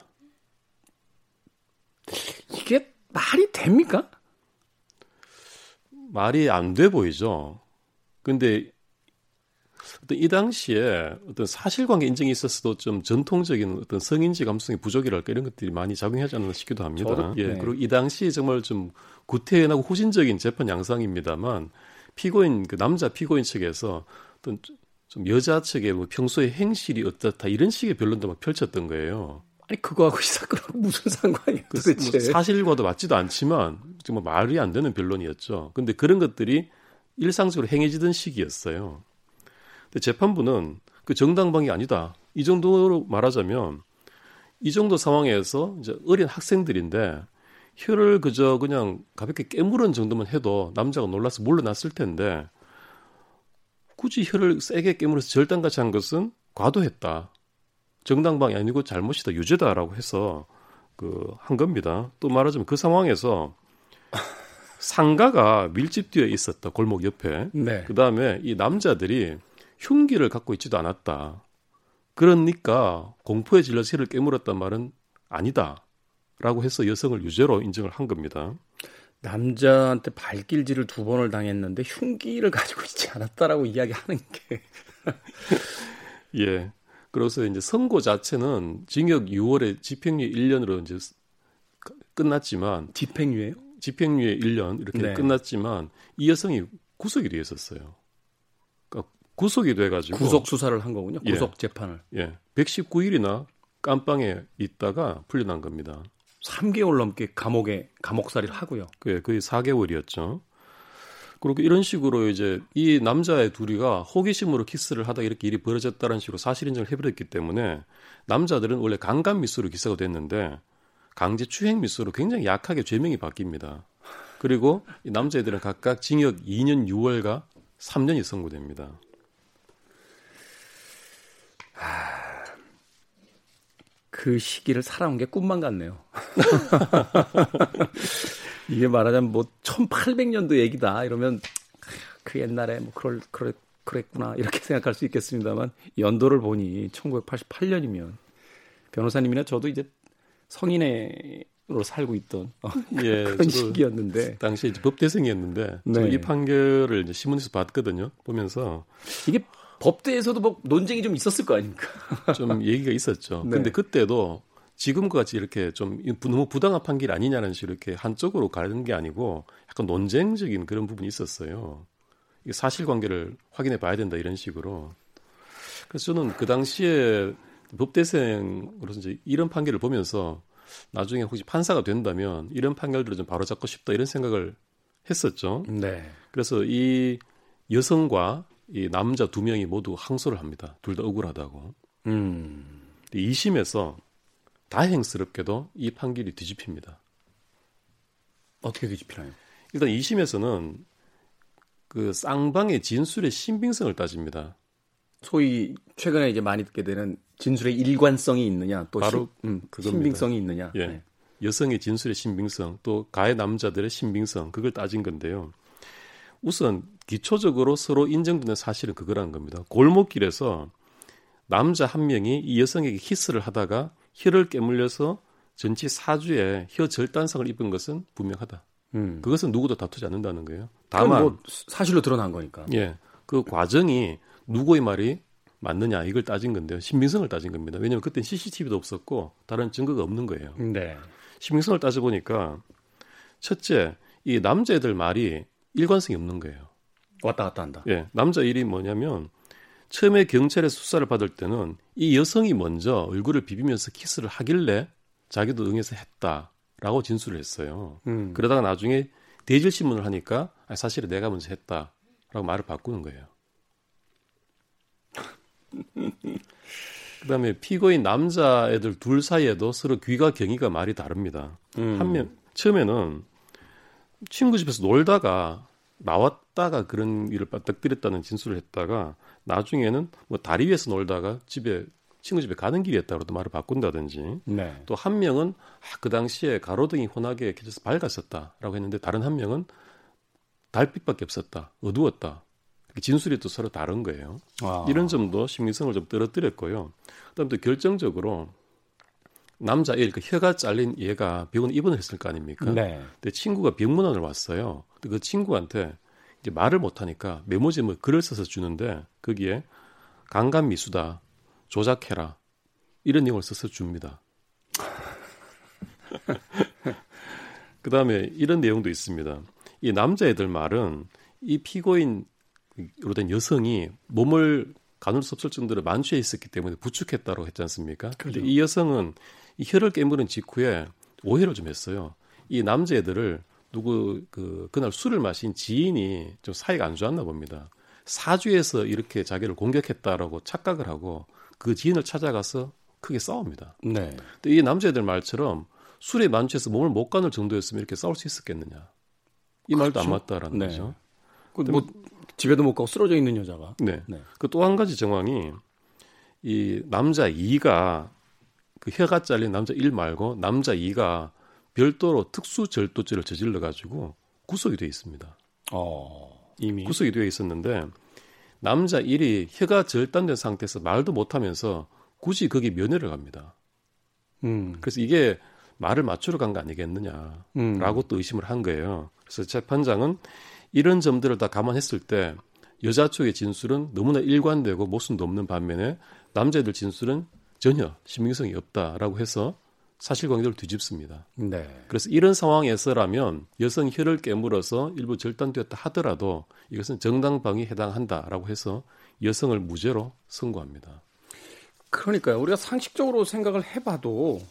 이게 말이 됩니까? 말이 안 돼 보이죠. 근데 어떤 이 당시에 어떤 사실관계 인정이 있었어도 좀 전통적인 어떤 성인지 감성의 부족이랄까 이런 것들이 많이 작용하지 않았나 싶기도 합니다. 저도, 예. 네. 그리고 이 당시 정말 좀 구태연하고 후진적인 재판 양상입니다만 피고인 그 남자 피고인 측에서 어떤 좀 여자 측의 뭐 평소에 행실이 어떻다 이런 식의 변론도 막 펼쳤던 거예요. 아니 그거하고 이 사건하고 무슨 상관이에요 그 도대체? 뭐 사실과도 맞지도 않지만 정말 말이 안 되는 변론이었죠. 근데 그런 것들이 일상적으로 행해지던 시기였어요. 근데 재판부는 그 정당방위 아니다. 이 정도로 말하자면 이 정도 상황에서 이제 어린 학생들인데 혀를 그저 그냥 가볍게 깨물은 정도만 해도 남자가 놀라서 물러났을 텐데 굳이 혀를 세게 깨물어서 절단같이 한 것은 과도했다. 정당방위 아니고 잘못이다. 유죄다라고 해서 그 한 겁니다. 또 말하자면 그 상황에서 상가가 밀집되어 있었다. 골목 옆에. 네. 그 다음에 이 남자들이 흉기를 갖고 있지도 않았다. 그러니까 공포에 질려 새를 깨물었단 말은 아니다. 라고 해서 여성을 유죄로 인정을 한 겁니다. 남자한테 발길질을 두 번을 당했는데 흉기를 가지고 있지 않았다라고 이야기하는 게 예. 그래서 이제 선고 자체는 징역 6월에 집행유예 1년으로 이제 끝났지만 집행유예요? 집행유예 1년 이렇게 네. 끝났지만 이 여성이 구속이 돼 있었어요. 그러니까 구속이 돼 가지고 구속 수사를 한 거군요. 예. 구속 재판을 예. 119일이나 깜빵에 있다가 풀려난 겁니다. 3개월 넘게 감옥에 감옥살이를 하고요. 그게 거의 4개월이었죠. 그리고 이런 식으로 이제 이 남자의 둘이가 호기심으로 키스를 하다 이렇게 일이 벌어졌다는 식으로 사실 인정을 해버렸기 때문에 남자들은 원래 강간 미수로 기사가 됐는데 강제 추행 미수로 굉장히 약하게 죄명이 바뀝니다. 그리고 이 남자애들은 각각 징역 2년 6월과 3년이 선고됩니다. 그 시기를 살아온 게 꿈만 같네요. 이게 말하자면 뭐 1800년도 얘기다 이러면 그 옛날에 뭐 그럴 그랬 그랬구나 이렇게 생각할 수 있겠습니다만 연도를 보니 1988년이면 변호사님이나 저도 이제 성인으로 살고 있던 어, 예, 그런 시기였는데 당시에 이제 법대생이었는데 네. 이 판결을 이제 신문에서 봤거든요. 보면서 이게 법대에서도 뭐 논쟁이 좀 있었을 거 아닙니까? 좀 얘기가 있었죠. 네. 근데 그때도 지금과 같이 이렇게 좀 너무 부당한 판결 아니냐는 식으로 이렇게 한쪽으로 가는 게 아니고 약간 논쟁적인 그런 부분이 있었어요. 사실관계를 확인해 봐야 된다 이런 식으로. 그래서 저는 그 당시에 법대생으로서 이제 이런 판결을 보면서 나중에 혹시 판사가 된다면 이런 판결들을 좀 바로잡고 싶다 이런 생각을 했었죠. 네. 그래서 이 여성과 이 남자 두 명이 모두 항소를 합니다. 둘 다 억울하다고. 음. 2심에서 다행스럽게도 이 판결이 뒤집힙니다. 어떻게 뒤집히나요? 일단 2심에서는 그 쌍방의 진술의 신빙성을 따집니다. 소위 최근에 이제 많이 듣게 되는 진술의 일관성이 있느냐, 또 바로 시, 음, 신빙성이 있느냐. 예. 네. 여성의 진술의 신빙성, 또 가해 남자들의 신빙성, 그걸 따진 건데요. 우선 기초적으로 서로 인정되는 사실은 그거라는 겁니다. 골목길에서 남자 한 명이 이 여성에게 키스를 하다가 혀를 깨물려서 전치 사주에 혀 절단상을 입은 것은 분명하다. 음. 그것은 누구도 다투지 않는다는 거예요. 다만 뭐 사실로 드러난 거니까. 예, 그 과정이 누구의 말이 맞느냐 이걸 따진 건데요. 신빙성을 따진 겁니다. 왜냐하면 그때 CCTV도 없었고 다른 증거가 없는 거예요. 네. 신빙성을 따져 보니까 첫째 이 남자애들 말이 일관성이 없는 거예요. 왔다 갔다 한다. 예, 남자 일이 뭐냐면 처음에 경찰에 수사를 받을 때는 이 여성이 먼저 얼굴을 비비면서 키스를 하길래 자기도 응해서 했다라고 진술을 했어요. 음. 그러다가 나중에 대질 신문을 하니까 사실은 내가 먼저 했다라고 말을 바꾸는 거예요. 그다음에 피고인 남자 애들 둘 사이에도 서로 귀가 경위가 말이 다릅니다. 음. 한명 처음에는 친구 집에서 놀다가 나왔다가 그런 일을 빠딱들였다는 진술을 했다가 나중에는 뭐 다리 위에서 놀다가 집에 친구 집에 가는 길이었다고 또 말을 바꾼다든지 네. 또한 명은 아, 그 당시에 가로등이 환하게 켜져서 밝았었다라고 했는데 다른 한 명은 달빛밖에 없었다 어두웠다 진술이 또 서로 다른 거예요 와. 이런 점도 심리성을 좀 떨어뜨렸고요 그다음 또 결정적으로 남자 애 그 혀가 잘린 얘가 병원 입원을 했을 거 아닙니까 네. 근데 친구가 병문안을 왔어요 그 친구한테 이제 말을 못하니까 메모지에 뭐 글을 써서 주는데 거기에 강간 미수다 조작해라 이런 내용을 써서 줍니다. 그 다음에 이런 내용도 있습니다. 이 남자애들 말은 이 피고인으로 된 여성이 몸을 가눌 수 없을 정도로 만취해 있었기 때문에 부축했다고 했지 않습니까? 그런데 이 여성은 이 혀를 깨물은 직후에 오해를 좀 했어요. 이 남자애들을 누구 그 그날 술을 마신 지인이 좀 사이가 안 좋았나 봅니다. 사주에서 이렇게 자기를 공격했다라고 착각을 하고 그 지인을 찾아가서 크게 싸웁니다. 네. 근데 이 남자애들 말처럼 술에 만취해서 몸을 못 가눌 정도였으면 이렇게 싸울 수 있었겠느냐? 이 그렇죠. 말도 안 맞다라는 네. 거죠. 그 뭐 집에도 못 가고 쓰러져 있는 여자가. 네. 네. 그 또 한 가지 정황이 이 남자 2가 그 혀가 잘린 남자 1 말고 남자 2가 별도로 특수 절도죄를 저질러 가지고 구속이 돼 있습니다. 어, 이미 구속이 되어 있었는데 남자 1이 혀가 절단된 상태에서 말도 못 하면서 굳이 거기 면회를 갑니다. 음. 그래서 이게 말을 맞추러 간 거 아니겠느냐라고 음. 또 의심을 한 거예요. 그래서 재판장은 이런 점들을 다 감안했을 때 여자 쪽의 진술은 너무나 일관되고 모순도 없는 반면에 남자들 진술은 전혀 신빙성이 없다라고 해서 사실관계를 뒤집습니다. 네. 그래서 이런 상황에서라면 여성 혀를 깨물어서 일부 절단되었다 하더라도 이것은 정당방위에 해당한다라고 해서 여성을 무죄로 선고합니다. 그러니까요. 우리가 상식적으로 생각을 해봐도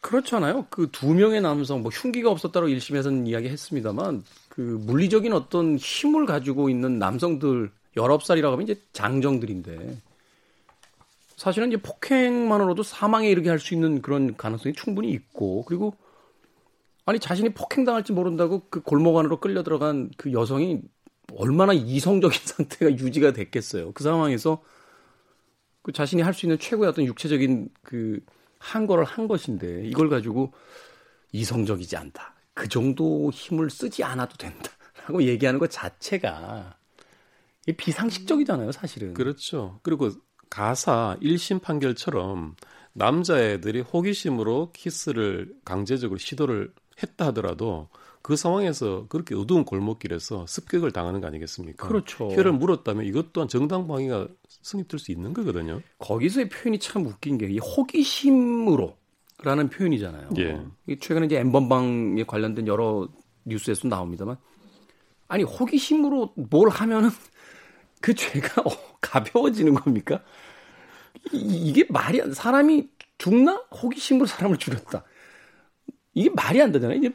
그렇잖아요. 그 두 명의 남성, 뭐 흉기가 없었다고 1심에서는 이야기했습니다만 그 물리적인 어떤 힘을 가지고 있는 남성들 19살이라고 하면 이제 장정들인데 사실은 이제 폭행만으로도 사망에 이르게 할 수 있는 그런 가능성이 충분히 있고 그리고 아니 자신이 폭행당할지 모른다고 그 골목 안으로 끌려 들어간 그 여성이 얼마나 이성적인 상태가 유지가 됐겠어요. 그 상황에서 그 자신이 할 수 있는 최고의 어떤 육체적인 그 한 거를 한 것인데 이걸 가지고 이성적이지 않다. 그 정도 힘을 쓰지 않아도 된다. 라고 얘기하는 것 자체가 이 비상식적이잖아요, 사실은. 그렇죠. 그리고 가사 1심 판결처럼 남자애들이 호기심으로 키스를 강제적으로 시도를 했다 하더라도 그 상황에서 그렇게 어두운 골목길에서 습격을 당하는 거 아니겠습니까? 그렇죠. 혀를 물었다면 이것 또한 정당 방위가 성립될 수 있는 거거든요. 거기서의 표현이 참 웃긴 게 이 호기심으로 라는 표현이잖아요. 예. 최근에 이제 엠번방에 관련된 여러 뉴스에서 나옵니다만 아니 호기심으로 뭘 하면은 그 죄가 어, 가벼워지는 겁니까? 이, 게 말이 안 사람이 죽나 호기심으로 사람을 죽였다. 이게 말이 안 되잖아요. 이제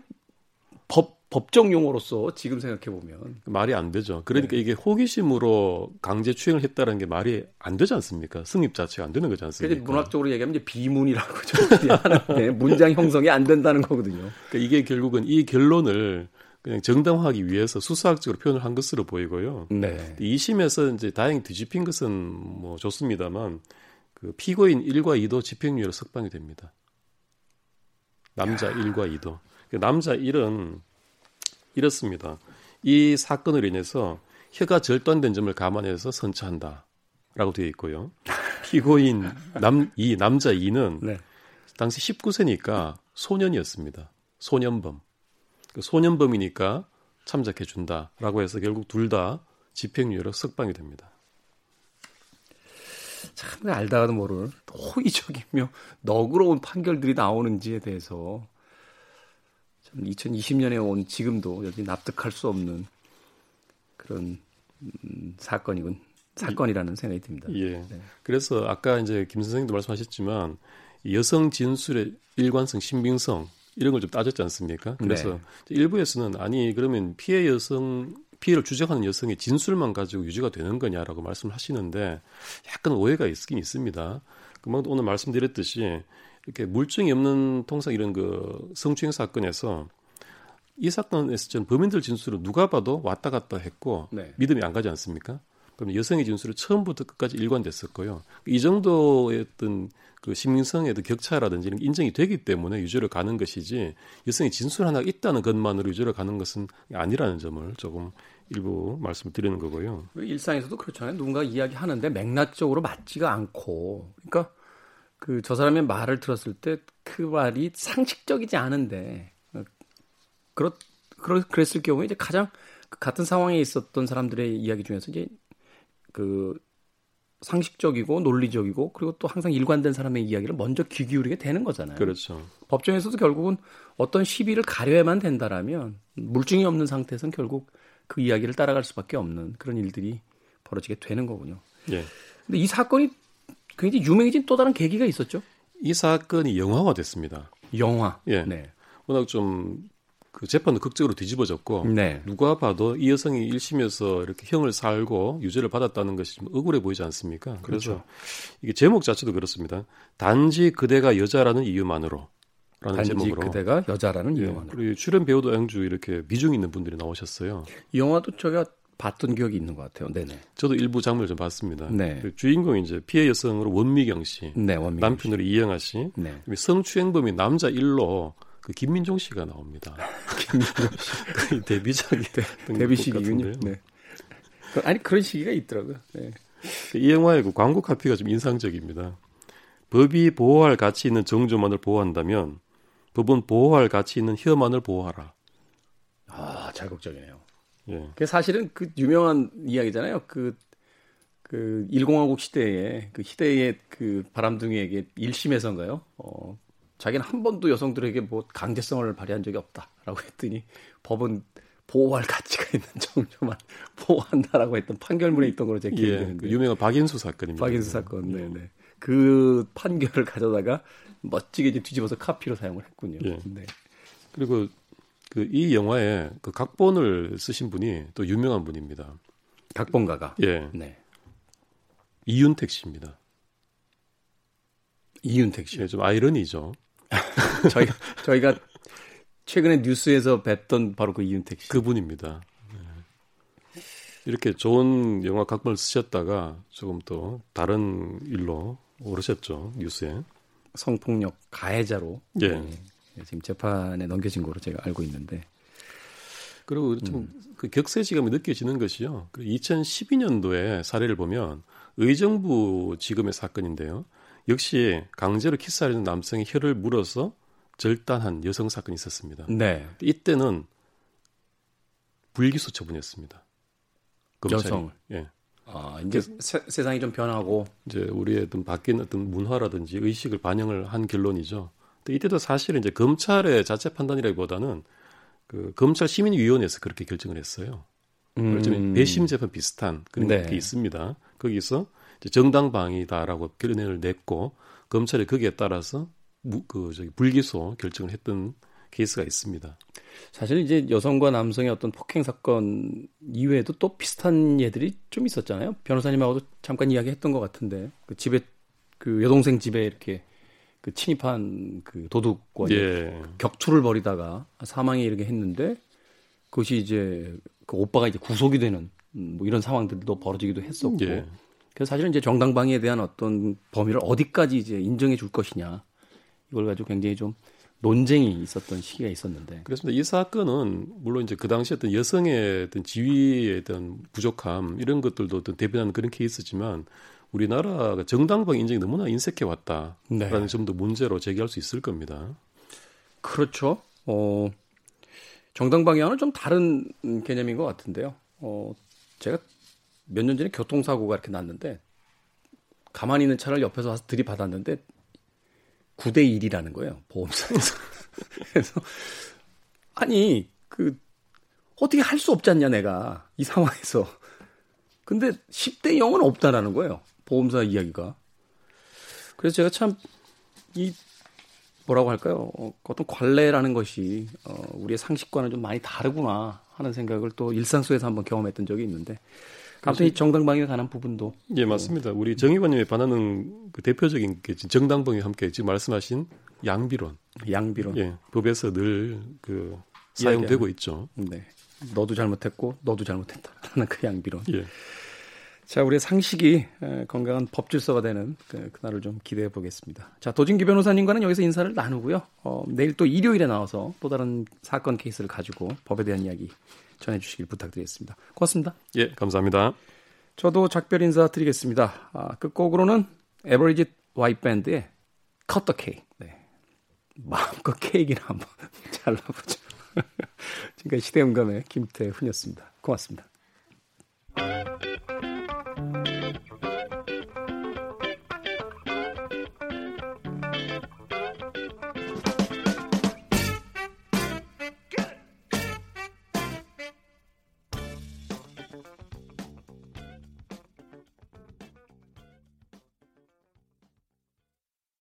법 법정 용어로서 지금 생각해 보면 말이 안 되죠. 그러니까 네. 이게 호기심으로 강제 추행을 했다는 게 말이 안 되지 않습니까? 승립 자체가 안 되는 거지 않습니까? 그래서 문학적으로 얘기하면 이제 비문이라고 하는데 문장 형성이 안 된다는 거거든요. 그러니까 이게 결국은 이 결론을 그냥 정당화하기 위해서 수사학적으로 표현을 한 것으로 보이고요. 네. 2심에서 이제 다행히 뒤집힌 것은 뭐 좋습니다만 그 피고인 1과 2도 집행유예로 석방이 됩니다. 남자 1과 2도. 그 남자 1은 이렇습니다. 이 사건으로 인해서 혀가 절단된 점을 감안해서 선처한다. 라고 되어 있고요. 피고인 남, 이 남자 2는 네. 당시 19세니까 소년이었습니다. 소년범. 그 소년범이니까 참작해 준다라고 해서 결국 둘 다 집행유예로 석방이 됩니다. 참 알다가도 모를 호의적이며 너그러운 판결들이 나오는지에 대해서 참 2020년에 온 지금도 여전히 납득할 수 없는 그런 음, 사건이군 사건이라는 생각이 듭니다. 예. 네. 그래서 아까 이제 김 선생님도 말씀하셨지만 여성 진술의 일관성, 신빙성 이런 걸 좀 따졌지 않습니까? 그래서 네. 일부에서는 아니 그러면 피해 여성 피해를 주장하는 여성의 진술만 가지고 유지가 되는 거냐라고 말씀을 하시는데 약간 오해가 있긴 있습니다. 금방 오늘 말씀드렸듯이 이렇게 물증이 없는 통상 이런 그 성추행 사건에서 이 사건에서 전 범인들 진술을 누가 봐도 왔다 갔다 했고 네. 믿음이 안 가지 않습니까? 그럼 여성의 진술은 처음부터 끝까지 일관됐었고요. 이 정도의 어떤 그 신빙성의 어떤 격차라든지 이런 게 인정이 되기 때문에 유죄를 가는 것이지 여성의 진술 하나 있다는 것만으로 유죄를 가는 것은 아니라는 점을 조금 일부 말씀을 드리는 거고요. 일상에서도 그렇잖아요. 누군가 이야기하는데 맥락적으로 맞지가 않고, 그러니까 그 저 사람의 말을 들었을 때 그 말이 상식적이지 않은데, 그렇 그러, 그랬을 경우에 이제 가장 그 같은 상황에 있었던 사람들의 이야기 중에서 이제 그 상식적이고 논리적이고 그리고 또 항상 일관된 사람의 이야기를 먼저 귀 기울이게 되는 거잖아요. 그렇죠. 법정에서도 결국은 어떤 시비를 가려야만 된다라면 물증이 없는 상태에서는 결국 그 이야기를 따라갈 수밖에 없는 그런 일들이 벌어지게 되는 거군요. 예. 근데 이 사건이 굉장히 유명해진 또 다른 계기가 있었죠. 이 사건이 영화화 됐습니다. 영화. 예. 네. 워낙 좀 그 재판도 극적으로 뒤집어졌고 네. 누가 봐도 이 여성이 1심에서 이렇게 형을 살고 유죄를 받았다는 것이 좀 억울해 보이지 않습니까? 그래서 그렇죠. 이게 제목 자체도 그렇습니다. 단지 그대가 여자라는 이유만으로 라는 단지 제목으로 그대가 여자라는 예, 이영화로. 그리고 출연 배우도 양주 이렇게 미중 있는 분들이 나오셨어요. 이 영화도 제가 봤던 기억이 있는 것 같아요. 네네. 저도 일부 장면을 좀 봤습니다. 네. 그 주인공이 이제 피해 여성으로 원미경 씨, 네, 원미. 남편으로 이영아 씨, 네. 성추행범이 남자 일로 그 김민종 씨가 나옵니다. 거의 데뷔작이 데뷔 시기군요. 네. 그- 아니 그런 시기가 있더라고요. 네. 이 영화의 그 광고 카피가 좀 인상적입니다. 법이 보호할 가치 있는 정조만을 보호한다면 법은 보호할 가치 있는 혀만을 보호하라. 아, 자극적이네요. 예. 그 사실은 그 유명한 이야기잖아요. 그, 그, 일공화국 시대에, 그 시대의 그 바람둥이에게 1심에서인가요? 어, 자기는 한 번도 여성들에게 뭐 강제성을 발휘한 적이 없다라고 했더니 법은 보호할 가치가 있는 정조만 보호한다라고 했던 판결문에 있던 걸로 제가 기억이 예. 그 유명한 박인수 사건입니다. 박인수 사건, 네 네. 그 판결을 가져다가 멋지게 이제 뒤집어서 카피로 사용을 했군요. 예. 네. 그리고 그 이 영화에 그 각본을 쓰신 분이 또 유명한 분입니다. 각본가가. 예, 네. 이윤택 씨입니다. 이윤택 씨. 예, 좀 아이러니죠. 저희가 저희가 최근에 뉴스에서 뵀던 바로 그 이윤택 씨. 그분입니다. 예. 이렇게 좋은 영화 각본을 쓰셨다가 조금 또 다른 일로 오르셨죠 뉴스에. 성폭력 가해자로 예. 네, 지금 재판에 넘겨진 거로 제가 알고 있는데 그리고 좀그 음. 격세지감이 느껴지는 것이요. 2012년도에 사례를 보면 의정부 지검의 사건인데요. 역시 강제로 키스하려는 남성의 혀를 물어서 절단한 여성 사건이 있었습니다. 네. 이때는 불기소. 검찰이. 여성을. 예. 아, 이제 그, 세, 상이 좀 변하고 이제 우리의 어떤 바뀐 어떤 문화라든지 의식을 반영을 한 결론이죠. 근데 이때도 사실은 이제 검찰의 자체 판단이라기보다는 그 검찰 시민위원회에서 그렇게 결정을 했어요. 음. 말하자면 배심 재판 비슷한 그런 네. 게 있습니다. 거기서 정당방위다라고 결론을 냈고 검찰이 거기에 따라서 무, 그 저기 불기소 결정을 했던 케이스가 있습니다. 사실 이제 여성과 남성의 어떤 폭행 사건 이외에도 또 비슷한 예들이 좀 있었잖아요. 변호사님하고도 잠깐 이야기했던 것 같은데 그 집에 그 여동생 집에 이렇게 그 침입한 그 도둑과 예. 격투를 벌이다가 사망에 이르게 했는데 그것이 이제 그 오빠가 이제 구속이 되는 뭐 이런 상황들도 벌어지기도 했었고 예. 그래서 사실은 이제 정당방위에 대한 어떤 범위를 어디까지 이제 인정해 줄 것이냐 이걸 가지고 굉장히 좀 논쟁이 있었던 시기가 있었는데. 그렇습니다. 이 사건은 물론 이제 그 당시 어떤 여성의 어떤 지위에 대한 부족함 이런 것들도 어떤 대변하는 그런 케이스지만 우리나라가 정당방 인정이 너무나 인색해 왔다라는 네. 점도 문제로 제기할 수 있을 겁니다. 그렇죠. 어, 정당 방향은 좀 다른 개념인 것 같은데요. 어, 제가 몇 년 전에 교통사고가 이렇게 났는데 가만히 있는 차를 옆에서 와서 들이받았는데 9대 1이라는 거예요. 보험사에서. 그래서 아니 그 어떻게 할 수 없지 않냐 내가 이 상황에서. 근데 10대 0은 없다라는 거예요. 보험사 이야기가. 그래서 제가 참 이 뭐라고 할까요? 어, 어떤 관례라는 것이 어, 우리의 상식과는 좀 많이 다르구나 하는 생각을 또 일상 속에서 한번 경험했던 적이 있는데 아무튼 이 정당방위에 관한 부분도 예 맞습니다. 우리 정의관님이 반하는 그 대표적인 게 정당방위 함께 지금 말씀하신 양비론, 양비론, 예 법에서 늘 그 사용되고 있죠. 네, 너도 잘못했고 너도 잘못했다라는 그 양비론. 예. 자, 우리의 상식이 건강한 법질서가 되는 그, 그날을 좀 기대해 보겠습니다. 자, 도진기 변호사님과는 여기서 인사를 나누고요. 어, 내일 또 일요일에 나와서 또 다른 사건 케이스를 가지고 법에 대한 이야기 전해 주시길 부탁드리겠습니다. 고맙습니다. 예, 감사합니다. 저도 작별 인사 드리겠습니다. 아, 끝곡으로는 에버리지 와이밴드의 컷 더 케이크. 네. 마음껏 케이크를 한번 잘라보죠. 지금까지 시대음감의 김태훈이었습니다. 고맙습니다.